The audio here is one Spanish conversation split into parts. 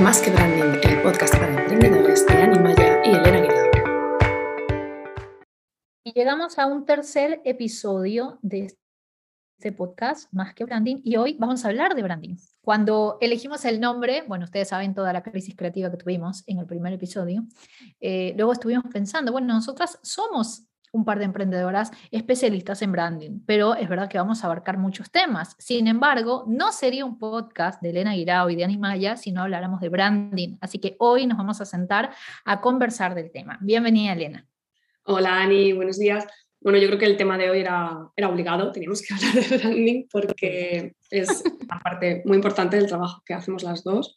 Más que Branding, el podcast para emprendedores de Animaya y Elena Aguilar. Y llegamos a un tercer episodio de este podcast, Más que Branding, y hoy vamos a hablar de branding. Cuando elegimos el nombre, bueno, ustedes saben toda la crisis creativa que tuvimos en el primer episodio, eh, luego estuvimos pensando, bueno, nosotras somos un par de emprendedoras especialistas en branding, pero es verdad que vamos a abarcar muchos temas. Sin embargo, no sería un podcast de Elena Guirao y de Animaya si no habláramos de branding. Así que hoy nos vamos a sentar a conversar del tema. Bienvenida, Elena. Hola, Ani, buenos días. Bueno, yo creo que el tema de hoy era, era obligado, teníamos que hablar de branding porque es una parte muy importante del trabajo que hacemos las dos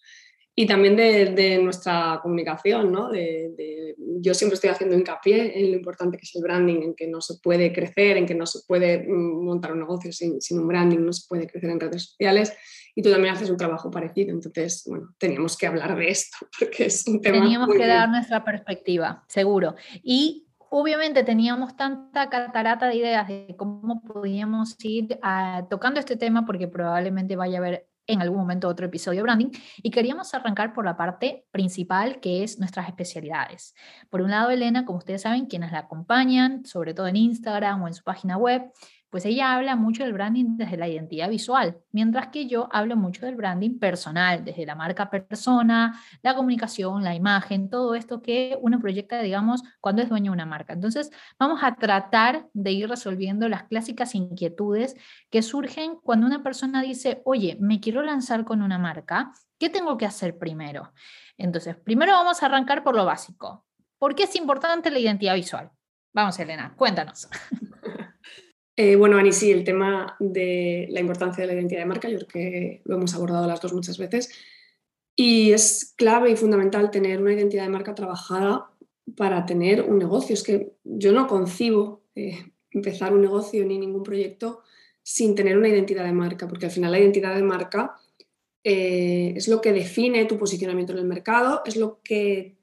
y también de, nuestra comunicación, ¿no? De, yo siempre estoy haciendo hincapié en lo importante que es el branding, en que no se puede crecer, en que no se puede mm, montar un negocio sin, sin un branding, no se puede crecer en redes sociales y tú también haces un trabajo parecido. Entonces, bueno, teníamos que hablar de esto porque es un tema. Teníamos que dar nuestra perspectiva, seguro. Y obviamente teníamos tanta catarata de ideas de cómo podíamos ir ah, tocando este tema porque probablemente vaya a haber en algún momento otro episodio branding y queríamos arrancar por la parte principal que es nuestras especialidades. Por un lado, Elena, como ustedes saben, quienes la acompañan, sobre todo en Instagram o en su página web, pues ella habla mucho del branding desde la identidad visual, mientras que yo hablo mucho del branding personal, desde la marca persona, la comunicación, la imagen, todo esto que uno proyecta, digamos, cuando es dueño de una marca. Entonces, vamos a tratar de ir resolviendo las clásicas inquietudes que surgen cuando una persona dice, oye, me quiero lanzar con una marca, ¿qué tengo que hacer primero? Entonces, primero vamos a arrancar por lo básico. ¿Por qué es importante la identidad visual? Vamos, Elena, cuéntanos. Eh, bueno, Ani, sí, el tema de la importancia de la identidad de marca, yo creo que lo hemos abordado las dos muchas veces. Y es clave y fundamental tener una identidad de marca trabajada para tener un negocio. Es que yo no concibo eh, empezar un negocio ni ningún proyecto sin tener una identidad de marca, porque al final la identidad de marca eh, es lo que define tu posicionamiento en el mercado, es lo que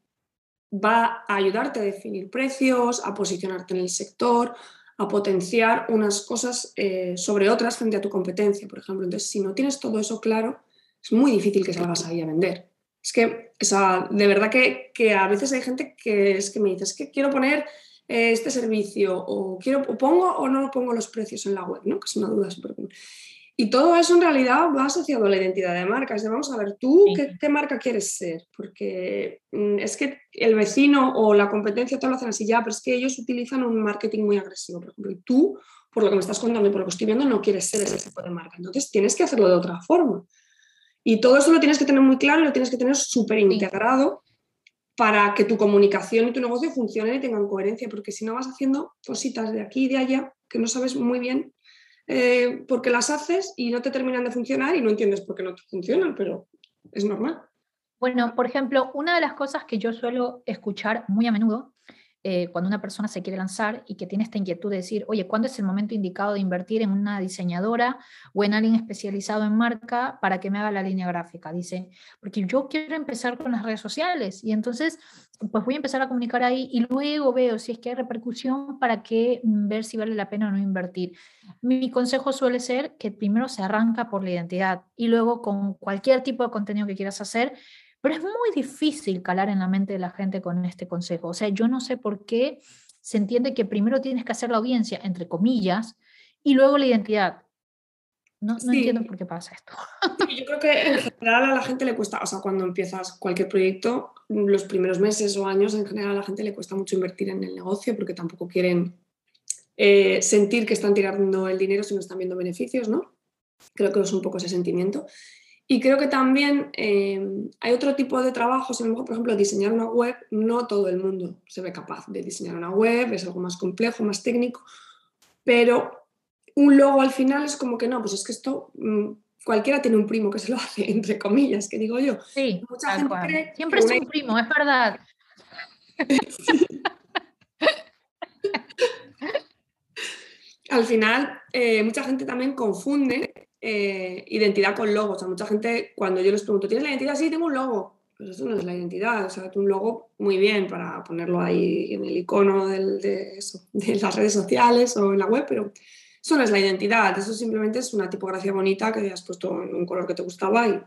va a ayudarte a definir precios, a posicionarte en el sector, a potenciar unas cosas eh, sobre otras frente a tu competencia, por ejemplo. Entonces, si no tienes todo eso claro, es muy difícil que salgas ahí a vender. Es que, de verdad que, que, a veces hay gente que es que me dice, es que quiero poner eh, este servicio o quiero o pongo o no pongo los precios en la web, ¿no? Que es una duda súper común. Y todo eso en realidad va asociado a la identidad de marca. Es de, vamos a ver, tú qué, marca quieres ser, porque mm, es que el vecino o la competencia te lo hacen así ya, pero es que ellos utilizan un marketing muy agresivo, por ejemplo, y tú, por lo que me estás contando y por lo que estoy viendo, no quieres ser ese tipo de marca. Entonces tienes que hacerlo de otra forma. Y todo eso lo tienes que tener muy claro y lo tienes que tener súper integrado para que tu comunicación y tu negocio funcionen y tengan coherencia, porque si no vas haciendo cositas de aquí y de allá que no sabes muy bien eh, porque las haces y no te terminan de funcionar y no entiendes por qué no te funcionan, pero es normal. Bueno, por ejemplo, una de las cosas que yo suelo escuchar muy a menudo eh, cuando una persona se quiere lanzar y que tiene esta inquietud de decir, oye, ¿cuándo es el momento indicado de invertir en una diseñadora o en alguien especializado en marca para que me haga la línea gráfica? Dice, porque yo quiero empezar con las redes sociales y entonces pues voy a empezar a comunicar ahí y luego veo si es que hay repercusión para que mm, ver si vale la pena o no invertir. Mi consejo suele ser que primero se arranca por la identidad y luego con cualquier tipo de contenido que quieras hacer, pero es muy difícil calar en la mente de la gente con este consejo. O sea, yo no sé por qué se entiende que primero tienes que hacer la audiencia, entre comillas, y luego la identidad. No, no entiendo por qué pasa esto. yo creo que en general a la gente le cuesta, o sea, cuando empiezas cualquier proyecto, los primeros meses o años, en general a la gente le cuesta mucho invertir en el negocio porque tampoco quieren eh, sentir que están tirando el dinero si no están viendo beneficios, ¿no? Creo que es un poco ese sentimiento. Y creo que también eh, hay otro tipo de trabajos, por ejemplo, diseñar una web, no todo el mundo se ve capaz de diseñar una web, es algo más complejo, más técnico, pero un logo al final es como que no, pues es que esto mm, cualquiera tiene un primo que se lo hace, entre comillas, que digo yo. Sí, Mucha gente cree siempre es un primo, es verdad. al final, eh, mucha gente también confunde eh, identidad con logo. O mucha gente, cuando yo les pregunto, ¿tienes la identidad? Sí, tengo un logo. Pues eso no es la identidad. O sea, un logo muy bien para ponerlo ahí en el icono de, las redes sociales o en la web, pero eso no es la identidad. Eso simplemente es una tipografía bonita que has puesto en un color que te gustaba y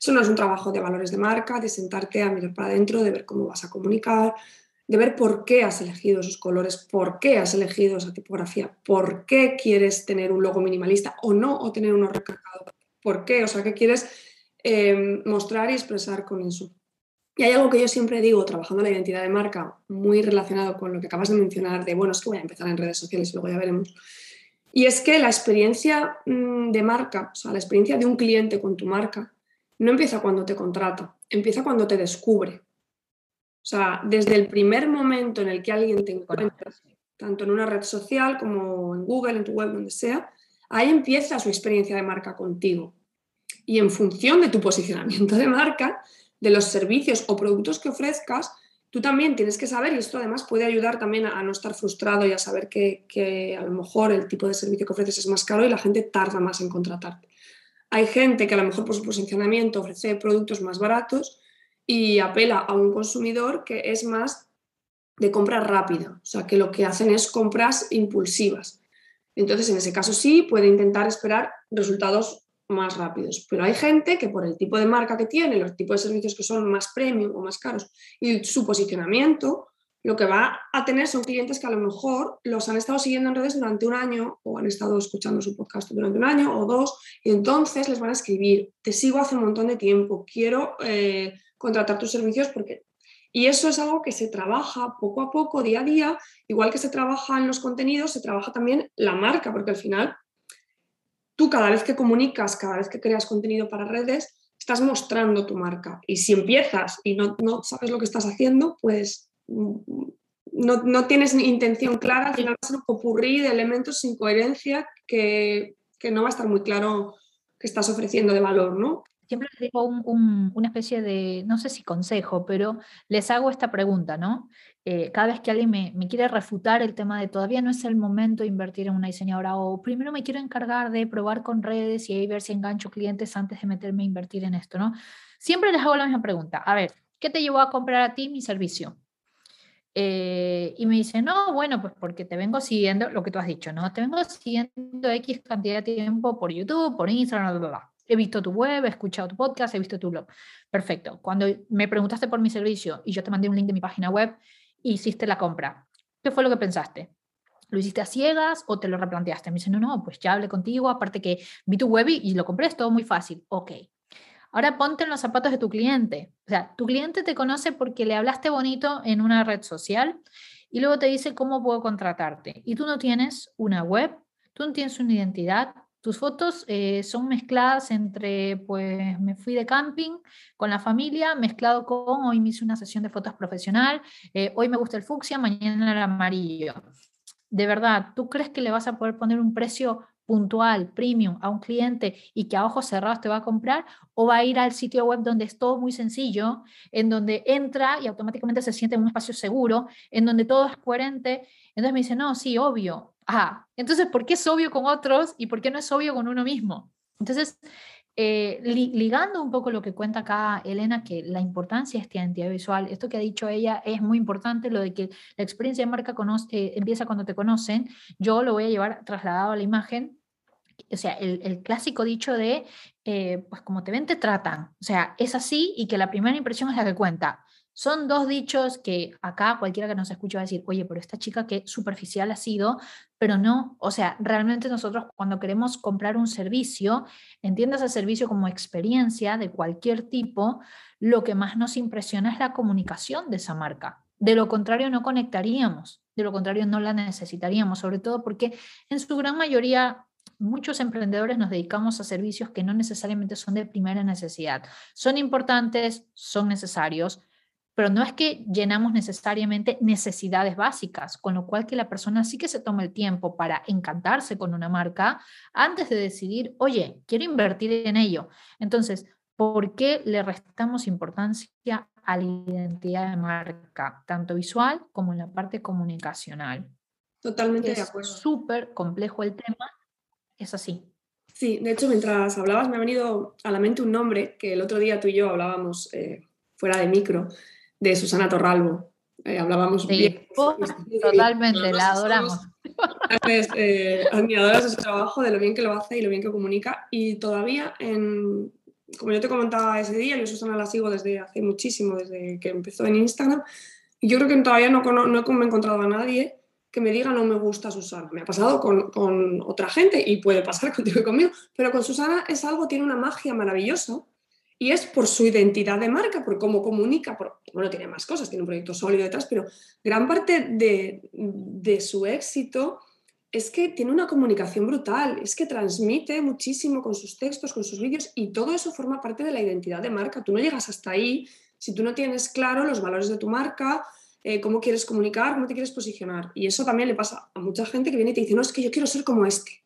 Eso no es un trabajo de valores de marca, de sentarte a mirar para adentro, de ver cómo vas a comunicar, de ver por qué has elegido esos colores, por qué has elegido esa tipografía, por qué quieres tener un logo minimalista o no, o tener uno recargado, por qué, o sea, qué quieres eh, mostrar y expresar con eso. Y hay algo que yo siempre digo, trabajando la identidad de marca, muy relacionado con lo que acabas de mencionar, de, bueno, es que voy a empezar en redes sociales y luego ya veremos. Y es que la experiencia mm, de marca, o sea, la experiencia de un cliente con tu marca, no empieza cuando te contrata, empieza cuando te descubre. O sea, desde el primer momento en el que alguien te encuentra, tanto en una red social como en Google, en tu web, donde sea, ahí empieza su experiencia de marca contigo. Y en función de tu posicionamiento de marca, de los servicios o productos que ofrezcas, tú también tienes que saber, y esto además puede ayudar también a, no estar frustrado y a saber que, a lo mejor el tipo de servicio que ofreces es más caro y la gente tarda más en contratarte. Hay gente que a lo mejor por su posicionamiento ofrece productos más baratos y apela a un consumidor que es más de compra rápida, o sea, que lo que hacen es compras impulsivas. Entonces, en ese caso sí, puede intentar esperar resultados más rápidos. Pero hay gente que por el tipo de marca que tiene, los tipos de servicios que son más premium o más caros y su posicionamiento, lo que va a tener son clientes que a lo mejor los han estado siguiendo en redes durante un año o han estado escuchando su podcast durante un año o dos y entonces les van a escribir, te sigo hace un montón de tiempo, quiero eh, contratar tus servicios porque... Y eso es algo que se trabaja poco a poco, día a día, igual que se trabaja en los contenidos, se trabaja también la marca, porque al final tú cada vez que comunicas, cada vez que creas contenido para redes, estás mostrando tu marca. Y si empiezas y no, sabes lo que estás haciendo, pues mm, no, tienes intención clara, al final va a ser un de elementos sin coherencia que, que no va a estar muy claro que estás ofreciendo de valor, ¿no? Siempre les digo una especie de, no sé si consejo, pero les hago esta pregunta, ¿no? Eh, cada vez que alguien me, quiere refutar el tema de todavía no es el momento de invertir en una diseñadora o primero me quiero encargar de probar con redes y ahí ver si engancho clientes antes de meterme a invertir en esto, ¿no? Siempre les hago la misma pregunta. A ver, ¿qué te llevó a comprar a ti mi servicio? Eh, y me dice, no, bueno, pues porque te vengo siguiendo lo que tú has dicho, ¿no? Te vengo siguiendo X cantidad de tiempo por YouTube, por Instagram, bla, bla, bla he visto tu web, he escuchado tu podcast, he visto tu blog. Perfecto. Cuando me preguntaste por mi servicio y yo te mandé un link de mi página web, hiciste la compra. ¿Qué fue lo que pensaste? ¿Lo hiciste a ciegas o te lo replanteaste? Me dice, no, no, pues ya hablé contigo, aparte que vi tu web y, lo compré, es todo muy fácil. Ok. Ahora ponte en los zapatos de tu cliente. O sea, tu cliente te conoce porque le hablaste bonito en una red social y luego te dice cómo puedo contratarte. Y tú no tienes una web, tú no tienes una identidad, tus fotos eh, son mezcladas entre, pues me fui de camping con la familia, mezclado con, hoy me hice una sesión de fotos profesional, eh, hoy me gusta el fucsia, mañana el amarillo. De verdad, ¿tú crees que le vas a poder poner un precio puntual, premium a un cliente y que a ojos cerrados te va a comprar? ¿O va a ir al sitio web donde es todo muy sencillo, en donde entra y automáticamente se siente en un espacio seguro, en donde todo es coherente? Entonces me dice, no, sí, obvio, Ah, entonces, ¿por qué es obvio con otros y por qué no es obvio con uno mismo? Entonces, eh, ligando un poco lo que cuenta acá Elena, que la importancia de esta identidad visual, esto que ha dicho ella es muy importante, lo de que la experiencia de marca eh, empieza cuando te conocen, yo lo voy a llevar trasladado a la imagen, o sea, el, clásico dicho de, eh, pues como te ven, te tratan, o sea, es así y que la primera impresión es la que cuenta. Son dos dichos que acá cualquiera que nos escuche va a decir, oye, pero esta chica qué superficial ha sido, pero no, o sea, realmente nosotros cuando queremos comprar un servicio, entiendas el servicio como experiencia de cualquier tipo, lo que más nos impresiona es la comunicación de esa marca. De lo contrario, no conectaríamos, de lo contrario, no la necesitaríamos, sobre todo porque en su gran mayoría muchos emprendedores nos dedicamos a servicios que no necesariamente son de primera necesidad. Son importantes, son necesarios, pero no es que llenamos necesariamente necesidades básicas, con lo cual que la persona sí que se tome el tiempo para encantarse con una marca antes de decidir, oye, quiero invertir en ello. Entonces, ¿por qué le restamos importancia a la identidad de marca, tanto visual como en la parte comunicacional? Totalmente de acuerdo. Es súper complejo el tema, es así. Sí, de hecho, mientras hablabas me ha venido a la mente un nombre que el otro día tú y yo hablábamos eh, fuera de micro, de Susana Torralbo. Eh, hablábamos bien. Oh, totalmente, la adoramos. Eh, admiradoras de su trabajo, de lo bien que lo hace y lo bien que comunica. Y todavía en, como yo te comentaba ese día, yo Susana la sigo desde hace muchísimo, desde que empezó en Instagram, y yo creo que todavía no, no, no he encontrado a nadie que me diga no me gusta Susana. Me ha pasado con, con, otra gente y puede pasar contigo y conmigo, pero con Susana es algo, tiene una magia maravillosa y es por su identidad de marca, por cómo comunica, por, bueno, tiene más cosas, tiene un proyecto sólido detrás, pero gran parte de, de su éxito es que tiene una comunicación brutal, es que transmite muchísimo con sus textos, con sus vídeos y todo eso forma parte de la identidad de marca. Tú no llegas hasta ahí si tú no tienes claro los valores de tu marca, eh, cómo quieres comunicar, cómo te quieres posicionar. Y eso también le pasa a mucha gente que viene y te dice, no, es que yo quiero ser como este.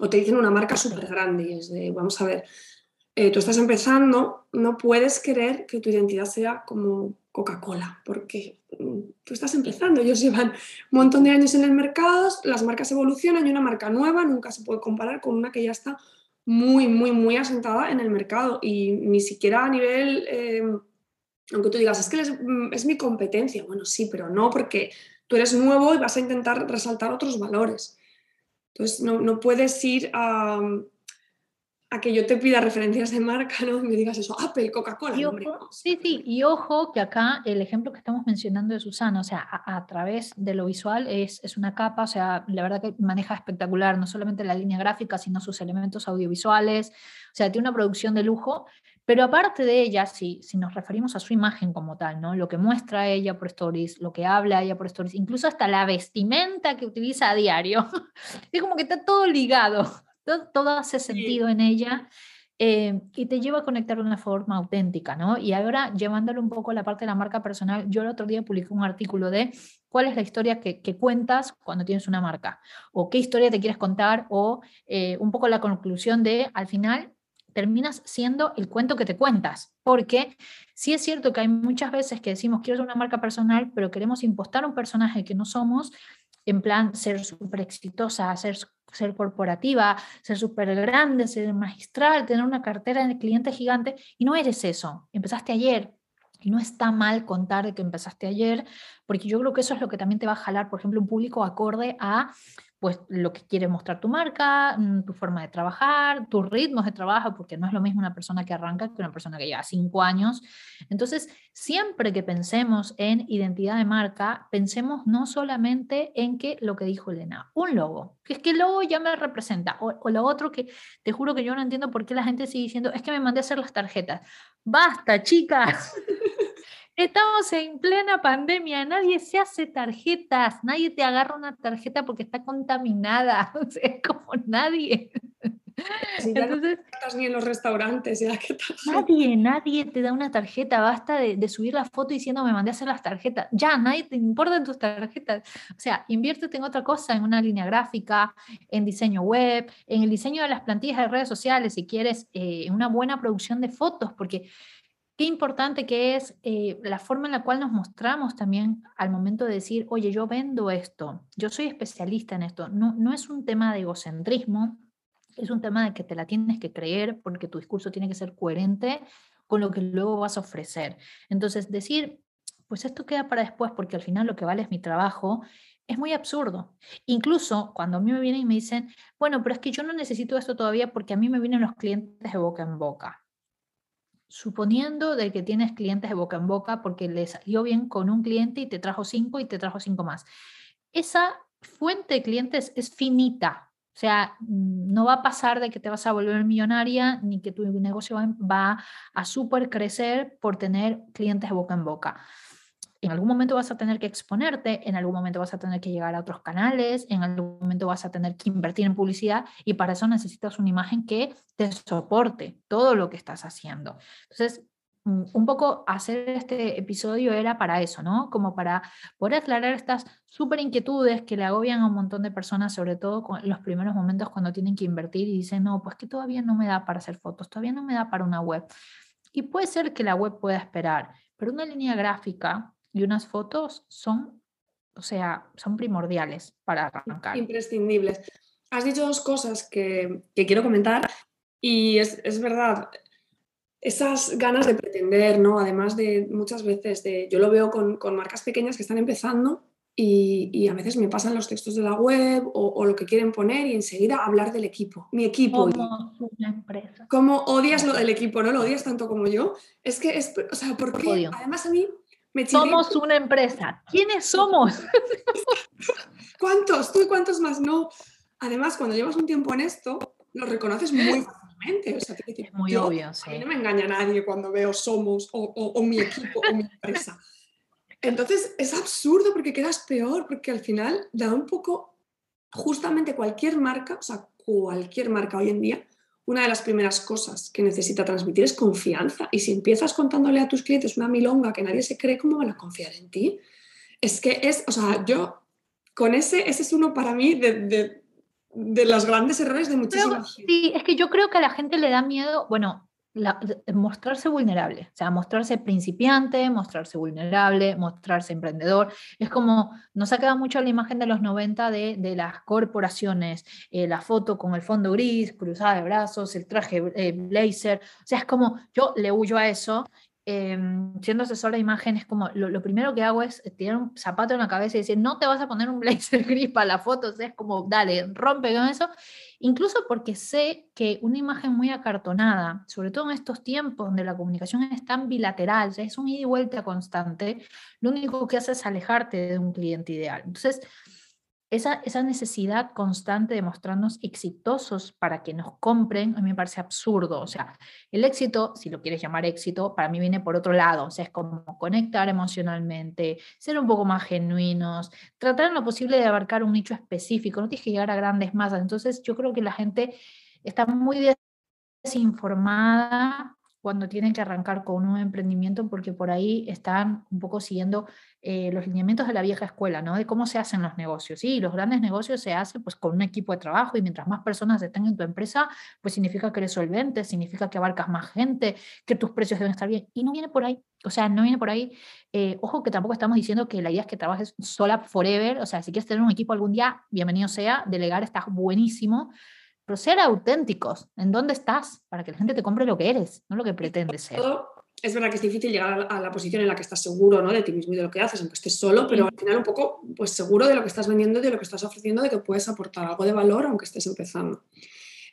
O te dicen una marca súper grande y es de, vamos a ver, eh, tú estás empezando, no puedes querer que tu identidad sea como Coca-Cola, porque mm, tú estás empezando, ellos llevan un montón de años en el mercado, las marcas evolucionan y una marca nueva nunca se puede comparar con una que ya está muy, muy, muy asentada en el mercado. Y ni siquiera a nivel, eh, aunque tú digas, es que mm, es, mi competencia, bueno, sí, pero no, porque tú eres nuevo y vas a intentar resaltar otros valores. Entonces, no, no puedes ir a, a que yo te pida referencias de marca, ¿no? Y me digas eso, Apple, Coca-Cola. Sí, sí, y ojo que acá el ejemplo que estamos mencionando de Susana, o sea, a, través de lo visual es, es, una capa, o sea, la verdad que maneja espectacular, no solamente la línea gráfica, sino sus elementos audiovisuales, o sea, tiene una producción de lujo, pero aparte de ella, si, si nos referimos a su imagen como tal, ¿no? Lo que muestra ella por stories, lo que habla ella por stories, incluso hasta la vestimenta que utiliza a diario, es como que está todo ligado todo, hace sentido en ella eh, y te lleva a conectar de una forma auténtica, ¿no? Y ahora, llevándolo un poco a la parte de la marca personal, yo el otro día publiqué un artículo de cuál es la historia que, cuentas cuando tienes una marca, o qué historia te quieres contar, o eh, un poco la conclusión de, al final, terminas siendo el cuento que te cuentas, porque sí es cierto que hay muchas veces que decimos, quiero ser una marca personal, pero queremos impostar un personaje que no somos, en plan ser súper exitosa, ser ser corporativa, ser súper grande, ser magistral, tener una cartera de cliente gigante, y no eres eso. Empezaste ayer, y no está mal contar de que empezaste ayer, porque yo creo que eso es lo que también te va a jalar, por ejemplo, un público acorde a pues lo que quiere mostrar tu marca, mm, tu forma de trabajar, tus ritmos de trabajo, porque no es lo mismo una persona que arranca que una persona que lleva cinco años. Entonces, siempre que pensemos en identidad de marca, pensemos no solamente en que lo que dijo Elena, un logo, que es que el logo ya me representa, o, o lo otro que te juro que yo no entiendo por qué la gente sigue diciendo, es que me mandé a hacer las tarjetas. Basta, chicas. Estamos en plena pandemia, nadie se hace tarjetas, nadie te agarra una tarjeta porque está contaminada, o sea, como nadie. Entonces, no ni en los restaurantes, ya que Nadie, nadie te da una tarjeta, basta de, subir la foto diciendo me mandé a hacer las tarjetas. Ya, nadie te importa tus tarjetas. O sea, inviértete en otra cosa, en una línea gráfica, en diseño web, en el diseño de las plantillas de redes sociales, si quieres, eh, en una buena producción de fotos, porque Qué importante que es eh, la forma en la cual nos mostramos también al momento de decir, oye, yo vendo esto, yo soy especialista en esto. No, no es un tema de egocentrismo, es un tema de que te la tienes que creer porque tu discurso tiene que ser coherente con lo que luego vas a ofrecer. Entonces, decir, pues esto queda para después porque al final lo que vale es mi trabajo, es muy absurdo. Incluso cuando a mí me vienen y me dicen, bueno, pero es que yo no necesito esto todavía porque a mí me vienen los clientes de boca en boca suponiendo de que tienes clientes de boca en boca porque le salió bien con un cliente y te trajo cinco y te trajo cinco más. Esa fuente de clientes es finita. O sea, no va a pasar de que te vas a volver millonaria ni que tu negocio va a super crecer por tener clientes de boca en boca en algún momento vas a tener que exponerte, en algún momento vas a tener que llegar a otros canales, en algún momento vas a tener que invertir en publicidad y para eso necesitas una imagen que te soporte todo lo que estás haciendo. Entonces, mm, un poco hacer este episodio era para eso, ¿no? Como para poder aclarar estas súper inquietudes que le agobian a un montón de personas, sobre todo en los primeros momentos cuando tienen que invertir y dicen, no, pues que todavía no me da para hacer fotos, todavía no me da para una web. Y puede ser que la web pueda esperar, pero una línea gráfica y unas fotos son, o sea, son primordiales para arrancar. Imprescindibles. Has dicho dos cosas que, quiero comentar y es, verdad, esas ganas de pretender, ¿no? Además de muchas veces, de, yo lo veo con, marcas pequeñas que están empezando y, a veces me pasan los textos de la web o, lo que quieren poner y enseguida hablar del equipo, mi equipo. Como una empresa. ¿Cómo odias lo del equipo? ¿No lo odias tanto como yo? Es que es, o sea, porque además a mí me Somos una empresa. ¿Quiénes somos? ¿Cuántos? ¿Tú y cuántos más? No. Además, cuando llevas un tiempo en esto, lo reconoces muy fácilmente. O sea, es muy obvio, sí. A mí no me engaña nadie cuando veo somos o, o mi equipo o mi empresa. Entonces es absurdo porque quedas peor, porque al final da un poco, justamente cualquier marca, o sea, cualquier marca hoy en día, una de las primeras cosas que necesita transmitir es confianza. Y si empiezas contándole a tus clientes una milonga que nadie se cree, ¿cómo van a confiar en ti? Es que es, o sea, yo con ese, ese es uno para mí de, de, los grandes errores de muchísimas Sí, es que yo creo que a la gente le da miedo, bueno, mostrarse vulnerable, o sea, mostrarse principiante, mostrarse vulnerable, mostrarse emprendedor. Es como, nos ha quedado mucho la imagen de los 90 de, de las corporaciones, eh, la foto con el fondo gris, cruzada de brazos, el traje eh, blazer, o sea, es como, yo le huyo a eso eh, siendo asesor de imagen, es como lo, primero que hago es tirar un zapato en la cabeza y decir, no te vas a poner un blazer gris para la foto, o sea, es como, dale, rompe con eso. Incluso porque sé que una imagen muy acartonada, sobre todo en estos tiempos donde la comunicación es tan bilateral, es un ida y vuelta constante, lo único que hace es alejarte de un cliente ideal. Entonces, esa, esa, necesidad constante de mostrarnos exitosos para que nos compren, a mí me parece absurdo. O sea, el éxito, si lo quieres llamar éxito, para mí viene por otro lado. O sea, es como conectar emocionalmente, ser un poco más genuinos, tratar en lo posible de abarcar un nicho específico. No tienes que llegar a grandes masas. Entonces, yo creo que la gente está muy desinformada cuando tienen que arrancar con un emprendimiento porque por ahí están un poco siguiendo eh, los lineamientos de la vieja escuela, ¿no? De cómo se hacen los negocios. Sí, los grandes negocios se hacen pues con un equipo de trabajo y mientras más personas estén en tu empresa, pues significa que eres solvente, significa que abarcas más gente, que tus precios deben estar bien. Y no viene por ahí. O sea, no viene por ahí. Eh, ojo que tampoco estamos diciendo que la idea es que trabajes sola forever. O sea, si quieres tener un equipo algún día, bienvenido sea. Delegar está buenísimo pero ser auténticos. ¿En dónde estás? Para que la gente te compre lo que eres, no lo que pretendes ser. Es verdad que es difícil llegar a la posición en la que estás seguro ¿no? de ti mismo y de lo que haces, aunque estés solo, pero al final un poco pues, seguro de lo que estás vendiendo, de lo que estás ofreciendo, de que puedes aportar algo de valor aunque estés empezando.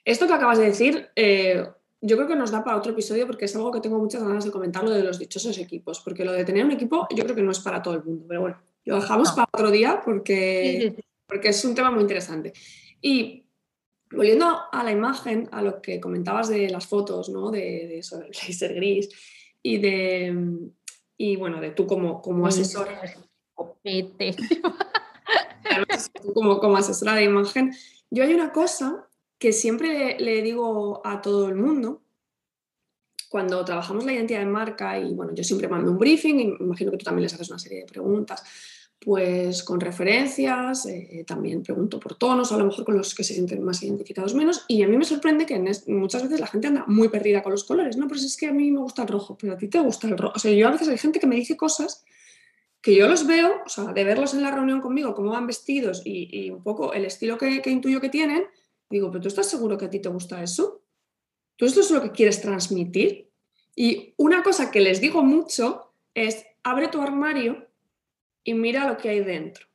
Esto que acabas de decir, eh, yo creo que nos da para otro episodio porque es algo que tengo muchas ganas de comentar, lo de los dichosos equipos, porque lo de tener un equipo yo creo que no es para todo el mundo, pero bueno, lo dejamos para otro día porque, porque es un tema muy interesante. Y Volviendo a la imagen, a lo que comentabas de las fotos, ¿no? De, de eso del blazer gris y de y bueno, de tú como, como asesora. como, como asesora de imagen. Yo hay una cosa que siempre le, digo a todo el mundo cuando trabajamos la identidad de marca y bueno, yo siempre mando un briefing y me imagino que tú también les haces una serie de preguntas pues con referencias, eh, también pregunto por tonos, a lo mejor con los que se sienten más identificados menos, y a mí me sorprende que muchas veces la gente anda muy perdida con los colores, no, pues es que a mí me gusta el rojo, pero a ti te gusta el rojo, o sea, yo a veces hay gente que me dice cosas que yo los veo, o sea, de verlos en la reunión conmigo, cómo van vestidos y, un poco el estilo que, que, intuyo que tienen, digo, pero tú estás seguro que a ti te gusta eso? ¿Tú esto es lo que quieres transmitir? Y una cosa que les digo mucho es, abre tu armario y mira lo que hay dentro.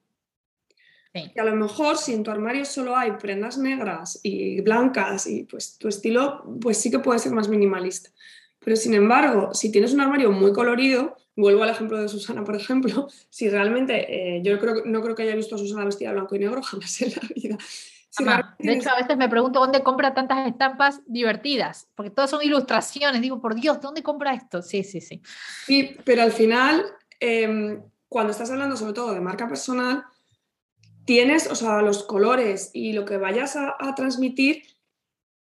Y a lo mejor si en tu armario solo hay prendas negras y blancas y pues tu estilo pues sí que puede ser más minimalista. Pero sin embargo, si tienes un armario muy colorido, vuelvo al ejemplo de Susana, por ejemplo, si realmente, eh, yo creo, no creo que haya visto a Susana vestida blanco y negro jamás en la vida. de hecho, a veces me pregunto dónde compra tantas estampas divertidas, porque todas son ilustraciones. Digo, por Dios, ¿dónde compra esto? Sí, sí, sí. Sí, pero al final, em, cuando estás hablando sobre todo de marca personal, tienes, o sea, los colores y lo que vayas a, transmitir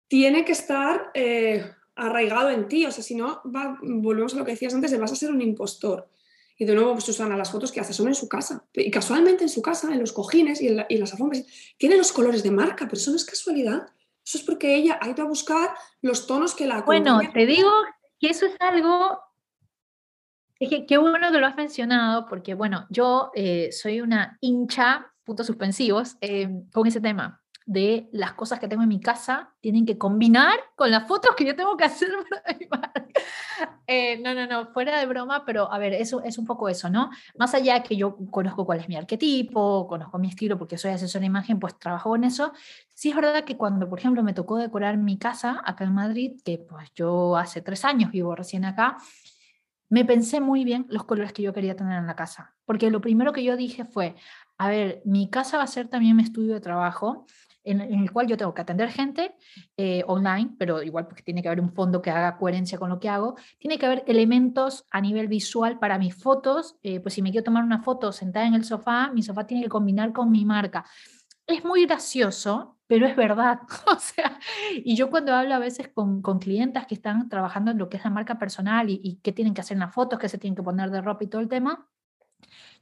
tiene que estar eh, arraigado en ti, o sea, si no, volvemos a lo que decías antes, de vas a ser un impostor. Y de nuevo, Susana, las fotos que hace son en su casa. Y casualmente en su casa, en los cojines y en, las alfombras, tiene los colores de marca, pero eso no es casualidad. Eso es porque ella ha ido a buscar los tonos que la Bueno, te digo que eso es algo es que qué bueno que lo has mencionado, porque bueno, yo eh, soy una hincha, puntos suspensivos, eh, con ese tema de las cosas que tengo en mi casa tienen que combinar con las fotos que yo tengo que hacer para mi marca. Eh, no, no, no, fuera de broma, pero a ver, eso es un poco eso, ¿no? Más allá que yo conozco cuál es mi arquetipo, conozco mi estilo porque soy asesora de imagen, pues trabajo en eso. Sí es verdad que cuando, por ejemplo, me tocó decorar mi casa acá en Madrid, que pues yo hace tres años vivo recién acá, me pensé muy bien los colores que yo quería tener en la casa, porque lo primero que yo dije fue, a ver, mi casa va a ser también mi estudio de trabajo, en, el cual yo tengo que atender gente eh, online, pero igual porque tiene que haber un fondo que haga coherencia con lo que hago, tiene que haber elementos a nivel visual para mis fotos, eh, pues si me quiero tomar una foto sentada en el sofá, mi sofá tiene que combinar con mi marca. Es muy gracioso, pero es verdad. O sea, y yo cuando hablo a veces con, con clientas que están trabajando en lo que es la marca personal y, y qué tienen que hacer en las fotos, qué se tienen que poner de ropa y todo el tema,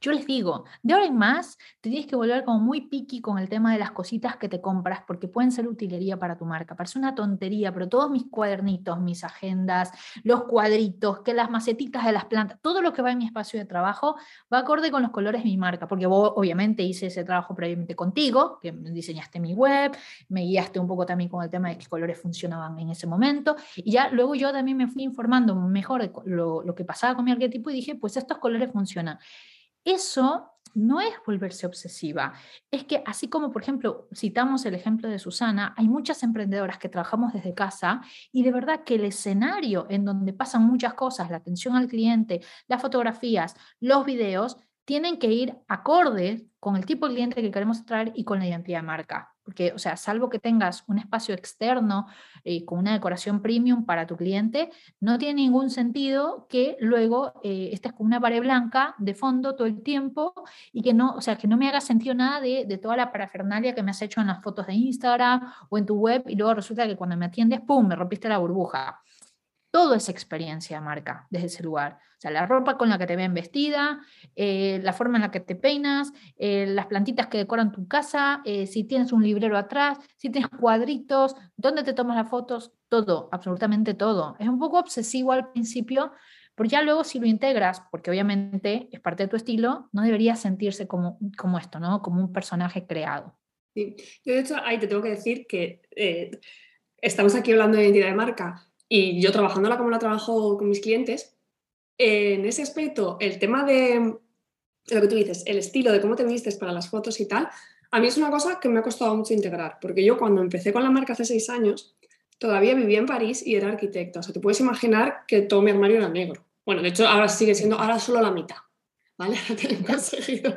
yo les digo, de ahora en más, te tienes que volver como muy picky con el tema de las cositas que te compras porque pueden ser utilería para tu marca. Parece una tontería, pero todos mis cuadernitos, mis agendas, los cuadritos, que las macetitas de las plantas, todo lo que va en mi espacio de trabajo va acorde con los colores de mi marca, porque vos obviamente hice ese trabajo previamente contigo, que diseñaste mi web, me guiaste un poco también con el tema de qué colores funcionaban en ese momento, y ya luego yo también me fui informando mejor de lo, lo que pasaba con mi arquetipo y dije, pues estos colores funcionan. Eso no es volverse obsesiva, es que así como, por ejemplo, citamos el ejemplo de Susana, hay muchas emprendedoras que trabajamos desde casa y de verdad que el escenario en donde pasan muchas cosas, la atención al cliente, las fotografías, los videos, tienen que ir acorde con el tipo de cliente que queremos traer y con la identidad de marca. Porque, o sea, salvo que tengas un espacio externo eh, con una decoración premium para tu cliente, no tiene ningún sentido que luego eh, estés con una pared blanca de fondo todo el tiempo y que no, o sea, que no me haga sentido nada de, de toda la parafernalia que me has hecho en las fotos de Instagram o en tu web y luego resulta que cuando me atiendes, ¡pum!, me rompiste la burbuja todo es experiencia marca desde ese lugar. O sea, la ropa con la que te ven vestida, eh, la forma en la que te peinas, eh, las plantitas que decoran tu casa, eh, si tienes un librero atrás, si tienes cuadritos, dónde te tomas las fotos, todo, absolutamente todo. Es un poco obsesivo al principio, pero ya luego si lo integras, porque obviamente es parte de tu estilo, no deberías sentirse como, como esto, ¿no? Como un personaje creado. Sí, yo de hecho ahí te tengo que decir que estamos aquí hablando de identidad de marca, y yo trabajándola como la trabajo con mis clientes, en ese aspecto, el tema de lo que tú dices, el estilo de cómo te vistes para las fotos y tal, a mí es una cosa que me ha costado mucho integrar, porque yo cuando empecé con la marca hace seis años, todavía vivía en París y era arquitecta. O sea, te puedes imaginar que todo mi armario era negro. Bueno, de hecho, ahora sigue siendo, ahora solo la mitad. ¿Vale? conseguido.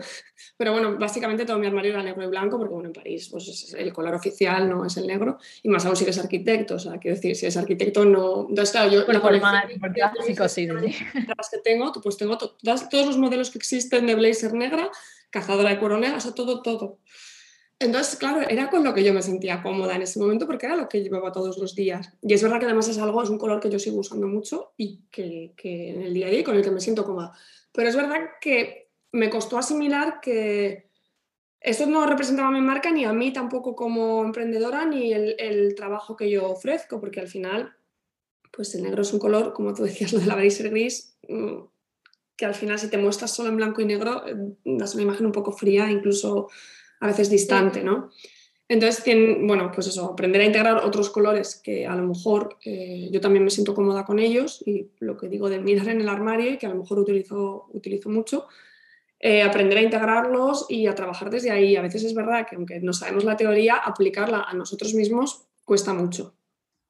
Pero bueno, básicamente todo mi armario era negro y blanco porque, bueno, en París pues, el color oficial no es el negro y más aún si eres arquitecto, o sea, quiero decir, si eres arquitecto no... Entonces, claro, yo... Bueno, por clásico, sí, que tengo, pues tengo todos los modelos que existen de blazer negra, cazadora de cuero negra, o sea, todo, todo. Entonces, claro, era con lo que yo me sentía cómoda en ese momento porque era lo que llevaba todos los días. Y es verdad que además es algo, es un color que yo sigo usando mucho y que, que en el día a día con el que me siento cómoda. Pero es verdad que me costó asimilar que esto no representaba a mi marca ni a mí tampoco como emprendedora ni el, trabajo que yo ofrezco, porque al final, pues el negro es un color, como tú decías, lo de la blazer gris, mm, que al final si te muestras solo en blanco y negro, eh, das una imagen un poco fría, incluso a veces distante, ¿no? Entonces, bueno, pues eso, aprender a integrar otros colores que a lo mejor eh, yo también me siento cómoda con ellos y lo que digo de mirar en el armario y que a lo mejor utilizo, utilizo mucho, eh, aprender a integrarlos y a trabajar desde ahí. A veces es verdad que aunque no sabemos la teoría, aplicarla a nosotros mismos cuesta mucho.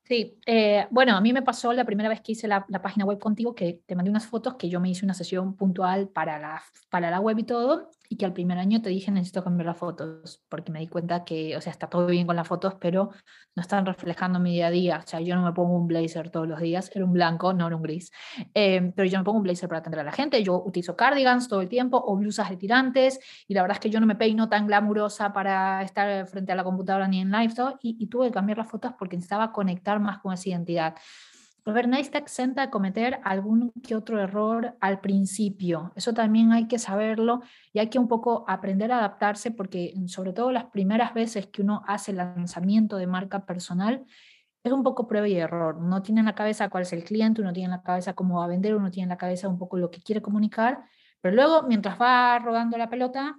Sí, eh, bueno, a mí me pasó la primera vez que hice la, la, página web contigo que te mandé unas fotos que yo me hice una sesión puntual para la, para la web y todo y que al primer año te dije necesito cambiar las fotos, porque me di cuenta que, o sea, está todo bien con las fotos, pero no están reflejando mi día a día. O sea, yo no me pongo un blazer todos los días, era un blanco, no era un gris. Em, pero yo me pongo un blazer para atender a la gente, yo utilizo cardigans todo el tiempo o blusas de tirantes, y la verdad es que yo no me peino tan glamurosa para estar frente a la computadora ni en live, y, y tuve que cambiar las fotos porque necesitaba conectar más con esa identidad. Robert nadie está exenta de cometer algún que otro error al principio. Eso también hay que saberlo y hay que un poco aprender a adaptarse porque sobre todo las primeras veces que uno hace lanzamiento de marca personal es un poco prueba y error. Uno tiene en la cabeza cuál es el cliente, uno tiene en la cabeza cómo va a vender, uno tiene en la cabeza un poco lo que quiere comunicar, pero luego mientras va rodando la pelota,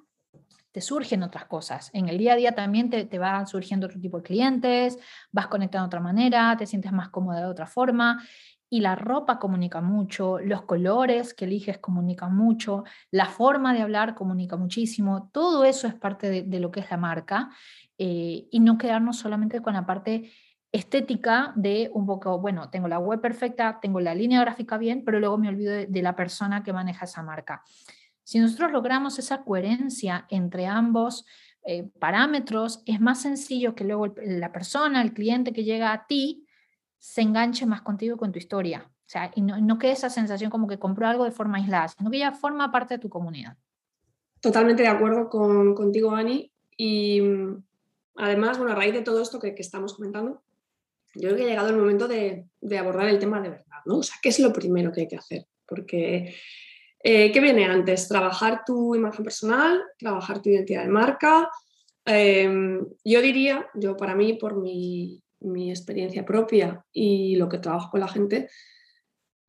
te surgen otras cosas. En el día a día también te, te, van surgiendo otro tipo de clientes, vas conectando de otra manera, te sientes más cómoda de otra forma. y la ropa comunica mucho, los colores que eliges comunican mucho, la forma de hablar comunica muchísimo, todo eso es parte de, lo que es la marca eh, y no quedarnos solamente con la parte estética de un poco, bueno, tengo la web perfecta, tengo la línea gráfica bien, pero luego me olvido de, la persona que maneja esa marca. Si nosotros logramos esa coherencia entre ambos eh, parámetros, es más sencillo que luego la persona, el cliente que llega a ti, se enganche más contigo con tu historia. O sea, y no, no quede esa sensación como que compró algo de forma aislada, sino que ya forma parte de tu comunidad. Totalmente de acuerdo con, contigo, Ani. Y además, bueno, a raíz de todo esto que, que, estamos comentando, yo creo que ha llegado el momento de, de, abordar el tema de verdad, ¿no? O sea, ¿qué es lo primero que hay que hacer? Porque, eh, ¿qué viene antes? Trabajar tu imagen personal, trabajar tu identidad de marca. Eh, yo diría, yo para mí, por mi, mi experiencia propia y lo que trabajo con la gente.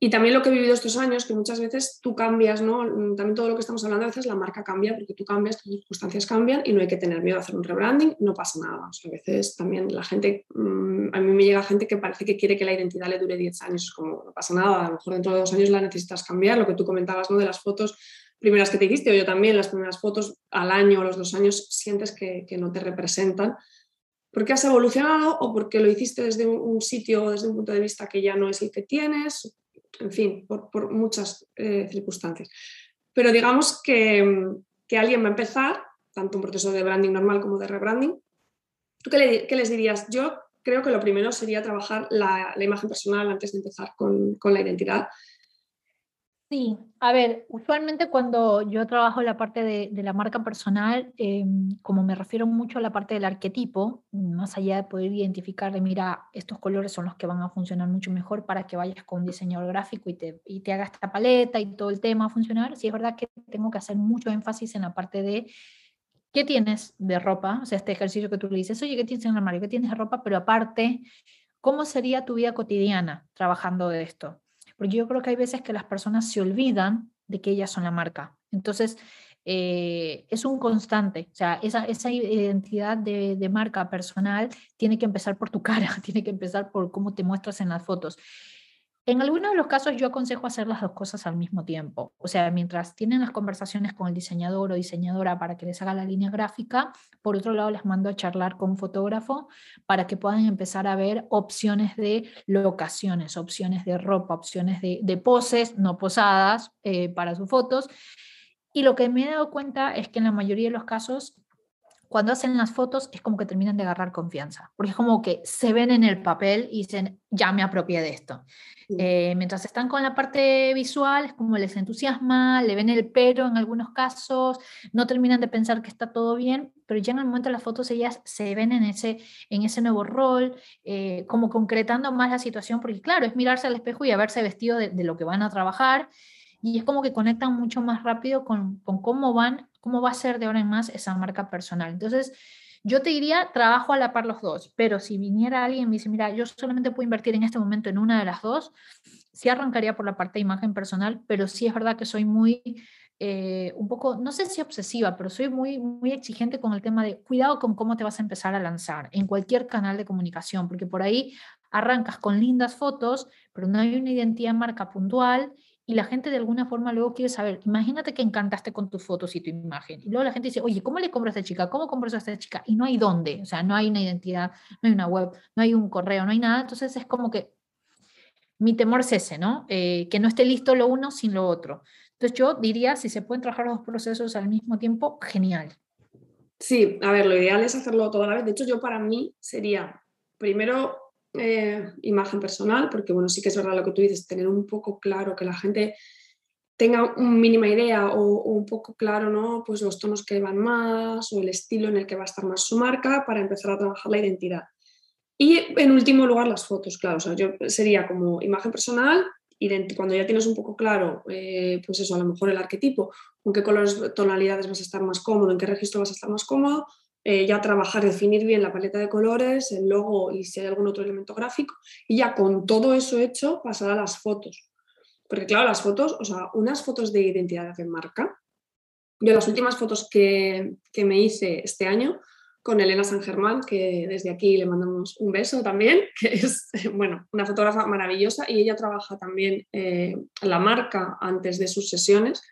Y también lo que he vivido estos años, que muchas veces tú cambias, ¿no? También todo lo que estamos hablando, a veces la marca cambia porque tú cambias, tus circunstancias cambian y no hay que tener miedo a hacer un rebranding, no pasa nada. a veces también la gente, mm, a mí me llega gente que parece que quiere que la identidad le dure 10 años, es como, no pasa nada, a lo mejor dentro de dos años la necesitas cambiar, lo que tú comentabas, ¿no? De las fotos primeras que te hiciste, o yo también, las primeras fotos al año o los dos años sientes que, que no te representan porque has evolucionado o porque lo hiciste desde un sitio, desde un punto de vista que ya no es el que tienes, en fin, por, muchas eh, circunstancias. Pero digamos que, que, alguien va a empezar, tanto un proceso de branding normal como de rebranding. ¿Tú qué, les dirías? Yo creo que lo primero sería trabajar la, la imagen personal antes de empezar con, con la identidad Sí, a ver, usualmente cuando yo trabajo la parte de, la marca personal, em, como me refiero mucho a la parte del arquetipo, más allá de poder identificar de, mira, estos colores son los que van a funcionar mucho mejor para que vayas con un diseñador gráfico y te, y te haga esta paleta y todo el tema a funcionar, sí es verdad que tengo que hacer mucho énfasis en la parte de qué tienes de ropa, o sea, este ejercicio que tú le dices, oye, ¿qué tienes en el armario? ¿Qué tienes de ropa? Pero aparte, ¿cómo sería tu vida cotidiana trabajando de esto? Porque yo creo que hay veces que las personas se olvidan de que ellas son la marca. Entonces, eh, es un constante, o sea, esa, identidad de, de, marca personal tiene que empezar por tu cara, tiene que empezar por cómo te muestras en las fotos. En algunos de los casos yo aconsejo hacer las dos cosas al mismo tiempo. O sea, mientras tienen las conversaciones con el diseñador o diseñadora para que les haga la línea gráfica, por otro lado les mando a charlar con un fotógrafo para que puedan empezar a ver opciones de locaciones, opciones de ropa, opciones de, poses no posadas eh, para sus fotos. Y lo que me he dado cuenta es que en la mayoría de los casos cuando hacen las fotos es como que terminan de agarrar confianza, porque es como que se ven en el papel y dicen, ya me apropié de esto. Eh, mientras están con la parte visual, es como les entusiasma, le ven el pero en algunos casos, no terminan de pensar que está todo bien, pero ya en el momento de las fotos ellas se ven en ese, en ese nuevo rol, eh, como concretando más la situación, porque claro, es mirarse al espejo y haberse vestido de, de lo que van a trabajar y es como que conectan mucho más rápido con, con, cómo van, cómo va a ser de ahora en más esa marca personal. Entonces, yo te diría, trabajo a la par los dos, pero si viniera alguien y me dice, mira, yo solamente puedo invertir en este momento en una de las dos, sí arrancaría por la parte de imagen personal, pero sí es verdad que soy muy, eh, un poco, no sé si obsesiva, pero soy muy, muy exigente con el tema de cuidado con cómo te vas a empezar a lanzar en cualquier canal de comunicación, porque por ahí arrancas con lindas fotos, pero no hay una identidad marca puntual y la gente de alguna forma luego quiere saber, imagínate que encantaste con tus fotos y tu imagen, y luego la gente dice, oye, ¿cómo le compro a esta chica? ¿Cómo compro a esta chica? Y no hay dónde, o sea, no hay una identidad, no hay una web, no hay un correo, no hay nada, entonces es como que mi temor es ese, ¿no? Eh, que no esté listo lo uno sin lo otro. Entonces yo diría, si se pueden trabajar los dos procesos al mismo tiempo, genial. Sí, a ver, lo ideal es hacerlo toda la vez. De hecho, yo para mí sería primero eh, imagen personal, porque bueno, sí que es verdad lo que tú dices, tener un poco claro que la gente tenga una mínima idea o, un poco claro, ¿no? Pues los tonos que van más o el estilo en el que va a estar más su marca para empezar a trabajar la identidad. Y en último lugar, las fotos, claro. O sea, yo sería como imagen personal, cuando ya tienes un poco claro, eh, pues eso, a lo mejor el arquetipo, con qué colores, tonalidades vas a estar más cómodo, en qué registro vas a estar más cómodo, eh, ya trabajar, definir bien la paleta de colores, el logo y si hay algún otro elemento gráfico, y ya con todo eso hecho pasar a las fotos. Porque claro, las fotos, o sea, unas fotos de identidad de marca, yo las últimas fotos que, que me hice este año con Elena San Germán, que desde aquí le mandamos un beso también, que es, bueno, una fotógrafa maravillosa y ella trabaja también eh, la marca antes de sus sesiones.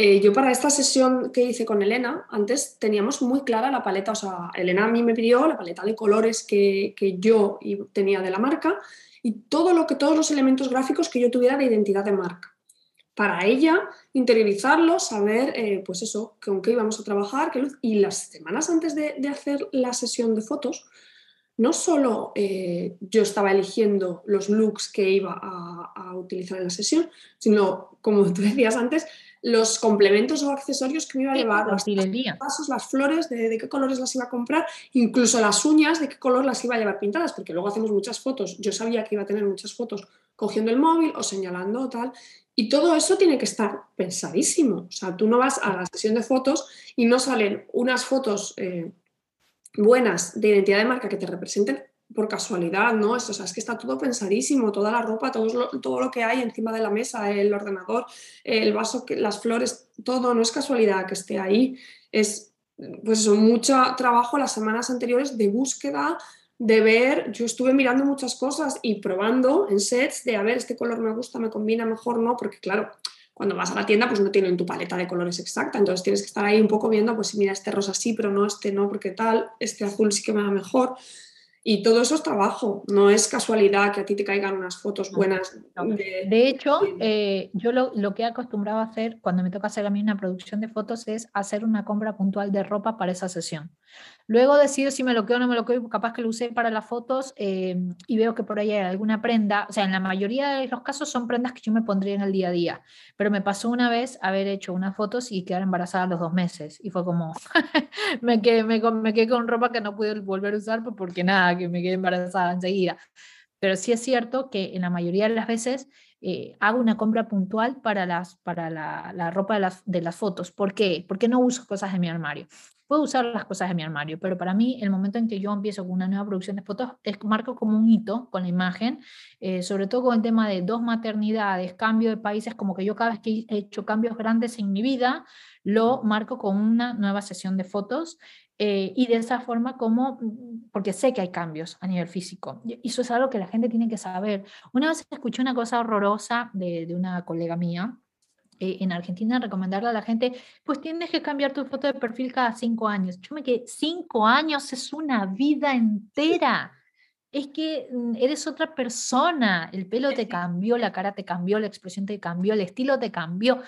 Eh, yo para esta sesión que hice con Elena, antes teníamos muy clara la paleta, o sea, Elena a mí me pidió la paleta de colores que, que yo tenía de la marca y todo lo que, todos los elementos gráficos que yo tuviera de identidad de marca para ella interiorizarlo, saber, eh, pues eso, con qué íbamos a trabajar, qué luz. Y las semanas antes de, hacer la sesión de fotos, no solo eh, yo estaba eligiendo los looks que iba a, utilizar en la sesión, sino, como tú decías antes, los complementos o accesorios que me iba a llevar, las pasos, las flores, de, de, qué colores las iba a comprar, incluso las uñas, de qué color las iba a llevar pintadas, porque luego hacemos muchas fotos. Yo sabía que iba a tener muchas fotos cogiendo el móvil o señalando tal, y todo eso tiene que estar pensadísimo. O sea, tú no vas a la sesión de fotos y no salen unas fotos eh, buenas de identidad de marca que te representen por casualidad, ¿no? o sea, es que está todo pensadísimo, toda la ropa, todo lo, todo lo que hay encima de la mesa, el ordenador, el vaso, las flores, todo no es casualidad que esté ahí. Es, pues eso, mucho trabajo las semanas anteriores de búsqueda, de ver, yo estuve mirando muchas cosas y probando en sets de a ver, este color me gusta, me combina mejor, no, porque claro, cuando vas a la tienda pues no tienen tu paleta de colores exacta, entonces tienes que estar ahí un poco viendo, pues mira, este rosa sí, pero no, este no, porque tal, este azul sí que me va mejor. Y todo eso es trabajo, no es casualidad que a ti te caigan unas fotos buenas. De, hecho, eh, yo lo, lo, que he acostumbrado a hacer cuando me toca hacer a mí una producción de fotos es hacer una compra puntual de ropa para esa sesión. Luego decido si me lo quedo o no me lo quedo, capaz que lo usé para las fotos eh, y veo que por ahí hay alguna prenda, o sea, en la mayoría de los casos son prendas que yo me pondría en el día a día, pero me pasó una vez haber hecho unas fotos y quedar embarazada a los dos meses y fue como, me, quedé, me, me, quedé con ropa que no pude volver a usar porque nada, que me quedé embarazada enseguida. Pero sí es cierto que en la mayoría de las veces eh, hago una compra puntual para, las, para la, la ropa de las, de las fotos. ¿Por qué? Porque no uso cosas de mi armario puedo usar las cosas de mi armario, pero para mí el momento en que yo empiezo con una nueva producción de fotos es marco como un hito con la imagen, eh, sobre todo con el tema de dos maternidades, cambio de países, como que yo cada vez que he hecho cambios grandes en mi vida, lo marco con una nueva sesión de fotos eh, y de esa forma como, mm, porque sé que hay cambios a nivel físico. Y eso es algo que la gente tiene que saber. Una vez escuché una cosa horrorosa de, de una colega mía, eh, en Argentina recomendarle a la gente, pues tienes que cambiar tu foto de perfil cada cinco años. Yo me quedé, cinco años es una vida entera. Es que mm, eres otra persona, el pelo te cambió, la cara te cambió, la expresión te cambió, el estilo te cambió.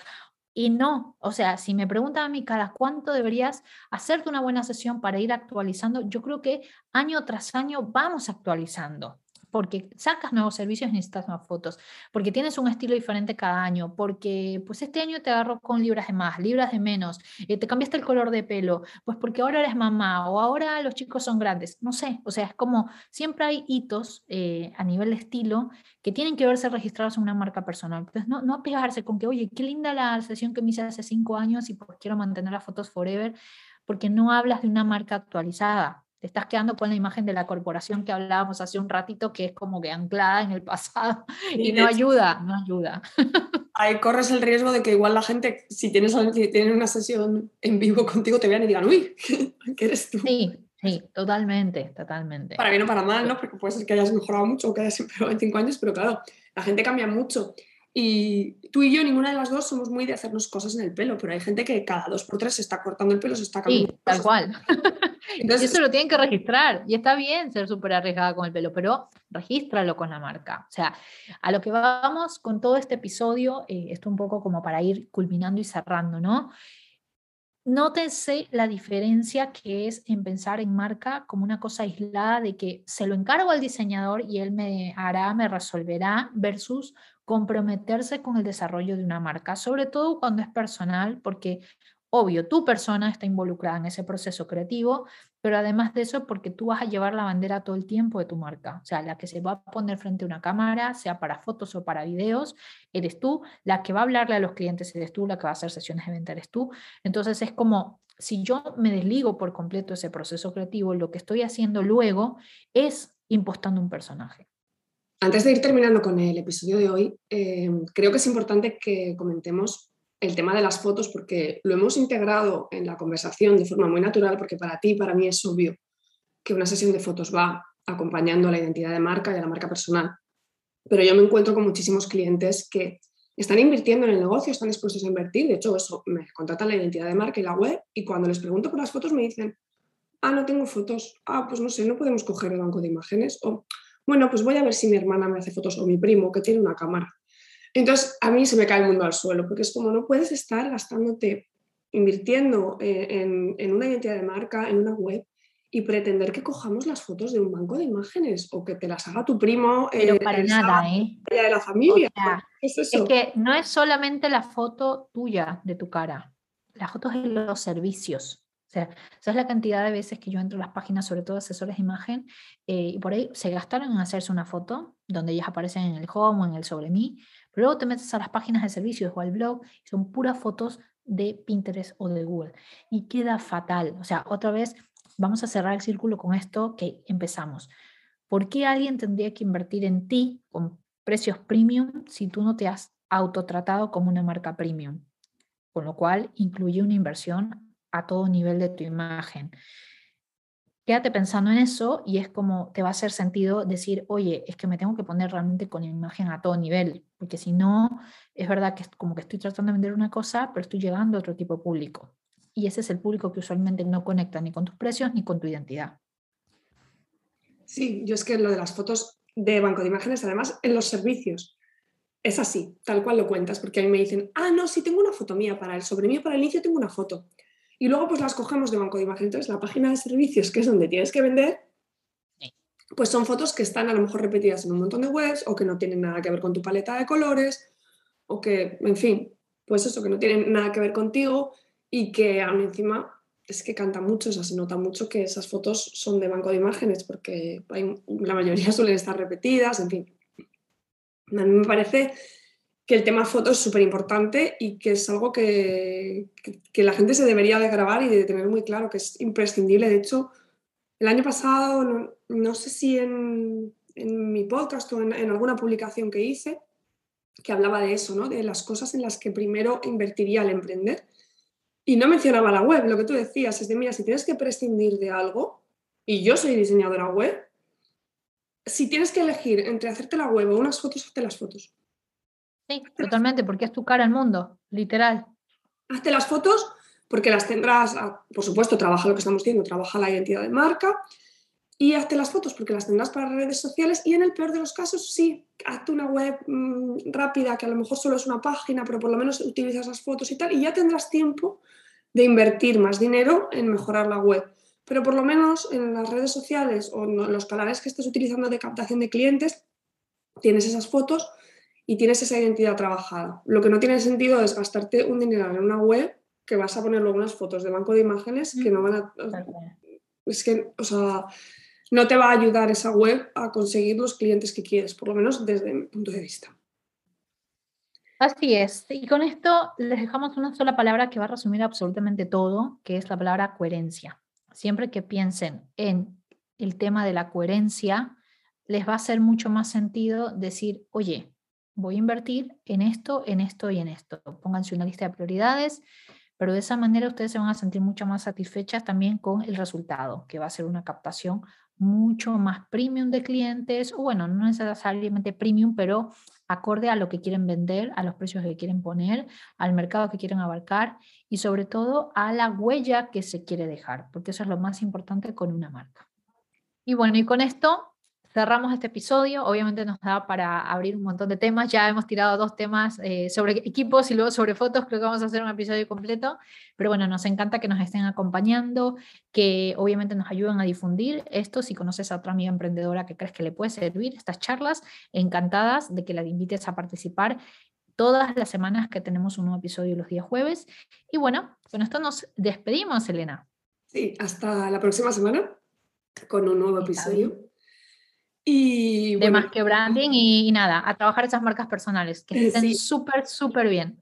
Y no, o sea, si me preguntan a mí cada cuánto deberías hacerte una buena sesión para ir actualizando, yo creo que año tras año vamos actualizando porque sacas nuevos servicios y necesitas nuevas fotos, porque tienes un estilo diferente cada año, porque pues este año te agarro con libras de más, libras de menos, eh, te cambiaste el color de pelo, pues porque ahora eres mamá o ahora los chicos son grandes, no sé, o sea, es como siempre hay hitos eh, a nivel de estilo que tienen que verse registrados en una marca personal. Entonces, no, no con que, oye, qué linda la sesión que me hice hace cinco años y pues quiero mantener las fotos forever, porque no hablas de una marca actualizada te estás quedando con la imagen de la corporación que hablábamos hace un ratito, que es como que anclada en el pasado y no ayuda, no ayuda. Ahí corres el riesgo de que igual la gente, si tienes, si una sesión en vivo contigo, te vean y digan, uy, ¿qué eres tú? Sí, sí, totalmente, totalmente. Para bien o para mal, ¿no? Porque puede ser que hayas mejorado mucho o que hayas empeorado en cinco años, pero claro, la gente cambia mucho. Y tú y yo, ninguna de las dos, somos muy de hacernos cosas en el pelo, pero hay gente que cada dos por tres se está cortando el pelo, se está cambiando. Sí, tal cual. Entonces, y eso lo tienen que registrar. Y está bien ser súper arriesgada con el pelo, pero regístralo con la marca. O sea, a lo que vamos con todo este episodio, eh, esto un poco como para ir culminando y cerrando, ¿no? Nótense la diferencia que es en pensar en marca como una cosa aislada de que se lo encargo al diseñador y él me hará, me resolverá, versus comprometerse con el desarrollo de una marca, sobre todo cuando es personal, porque obvio, tu persona está involucrada en ese proceso creativo, pero además de eso, porque tú vas a llevar la bandera todo el tiempo de tu marca, o sea, la que se va a poner frente a una cámara, sea para fotos o para videos, eres tú, la que va a hablarle a los clientes eres tú, la que va a hacer sesiones de venta eres tú. Entonces es como, si yo me desligo por completo ese proceso creativo, lo que estoy haciendo luego es impostando un personaje. Antes de ir terminando con el episodio de hoy, eh, creo que es importante que comentemos el tema de las fotos porque lo hemos integrado en la conversación de forma muy natural porque para ti, para mí es obvio que una sesión de fotos va acompañando a la identidad de marca y a la marca personal. Pero yo me encuentro con muchísimos clientes que están invirtiendo en el negocio, están dispuestos a invertir. De hecho, eso, me contratan la identidad de marca y la web y cuando les pregunto por las fotos me dicen, ah, no tengo fotos, ah, pues no sé, no podemos coger el banco de imágenes. O, bueno, pues voy a ver si mi hermana me hace fotos o mi primo que tiene una cámara. Entonces, a mí se me cae el mundo al suelo, porque es como no puedes estar gastándote, invirtiendo eh, en, en una identidad de marca, en una web, y pretender que cojamos las fotos de un banco de imágenes o que te las haga tu primo. Pero para nada, ¿eh? De la familia. ¿Es, es, que no es solamente la foto tuya de tu cara, las fotos de los servicios. O sea, esa es la cantidad de veces que yo entro a las páginas, sobre todo asesores de imagen, eh, y por ahí se gastaron en hacerse una foto donde ellas aparecen en el home o en el sobre mí, pero luego te metes a las páginas de servicios o al blog y son puras fotos de Pinterest o de Google y queda fatal. O sea, otra vez vamos a cerrar el círculo con esto que empezamos. ¿Por qué alguien tendría que invertir en ti con precios premium si tú no te has autotratado como una marca premium? Con lo cual incluye una inversión a todo nivel de tu imagen. Quédate pensando en eso y es como te va a hacer sentido decir, oye, es que me tengo que poner realmente con imagen a todo nivel, porque si no, es verdad que es como que estoy tratando de vender una cosa, pero estoy llegando a otro tipo de público y ese es el público que usualmente no conecta ni con tus precios ni con tu identidad. Sí, yo es que lo de las fotos de banco de imágenes, además en los servicios, es así, tal cual lo cuentas, porque a mí me dicen, ah, no, sí tengo una foto mía para el sobre mí, para el inicio tengo una foto. Y luego pues las cogemos de banco de imágenes. Entonces la página de servicios, que es donde tienes que vender, pues son fotos que están a lo mejor repetidas en un montón de webs o que no tienen nada que ver con tu paleta de colores o que, en fin, pues eso, que no tienen nada que ver contigo y que aún encima es que canta mucho, o sea, se nota mucho que esas fotos son de banco de imágenes porque la mayoría suelen estar repetidas, en fin. A mí me parece que el tema fotos es súper importante y que es algo que, que, la gente se debería de grabar y de tener muy claro que es imprescindible. De hecho, el año pasado, no, sé si en, en, mi podcast o en, en, alguna publicación que hice, que hablaba de eso, ¿no? de las cosas en las que primero invertiría al emprender y no mencionaba la web, lo que tú decías es de, mira, si tienes que prescindir de algo, y yo soy diseñadora web, si tienes que elegir entre hacerte la web o unas fotos, hazte las fotos. Sí, totalmente, porque es tu cara al mundo, literal. Hazte las fotos porque las tendrás, ah, por supuesto, trabaja lo que estamos diciendo, trabaja la identidad de marca y hazte las fotos porque las tendrás para redes sociales y en el peor de los casos, sí, hazte una web mm, rápida que a lo mejor solo es una página, pero por lo menos utilizas las fotos y tal y ya tendrás tiempo de invertir más dinero en mejorar la web. Pero por lo menos en las redes sociales o en los canales que estés utilizando de captación de clientes, tienes esas fotos y tienes esa identidad trabajada. Lo que no tiene sentido es gastarte un dinero en una web que vas a poner luego unas fotos de banco de imágenes que no van a... Es que, o sea, no te va a ayudar esa web a conseguir los clientes que quieres, por lo menos desde mi punto de vista. Así es. Y con esto les dejamos una sola palabra que va a resumir absolutamente todo, que es la palabra coherencia. Siempre que piensen en el tema de la coherencia, les va a hacer mucho más sentido decir, oye, voy a invertir en esto, en esto y en esto. Pónganse una lista de prioridades, pero de esa manera ustedes se van a sentir mucho más satisfechas también con el resultado, que va a ser una captación mucho más premium de clientes, o bueno, no necesariamente premium, pero acorde a lo que quieren vender, a los precios que quieren poner, al mercado que quieren abarcar y sobre todo a la huella que se quiere dejar, porque eso es lo más importante con una marca. Y bueno, y con esto cerramos este episodio. Obviamente nos da para abrir un montón de temas. Ya hemos tirado dos temas eh, sobre equipos y luego sobre fotos. Creo que vamos a hacer un episodio completo. Pero bueno, nos encanta que nos estén acompañando, que obviamente nos ayuden a difundir esto. Si conoces a otra amiga emprendedora que crees que le puede servir estas charlas, encantadas de que la invites a participar todas las semanas que tenemos un nuevo episodio los días jueves. Y bueno, con esto nos despedimos, Elena. Sí, hasta la próxima semana con un nuevo episodio. Y, de más que branding y, nada, a trabajar esas marcas personales que estén súper, súper bien.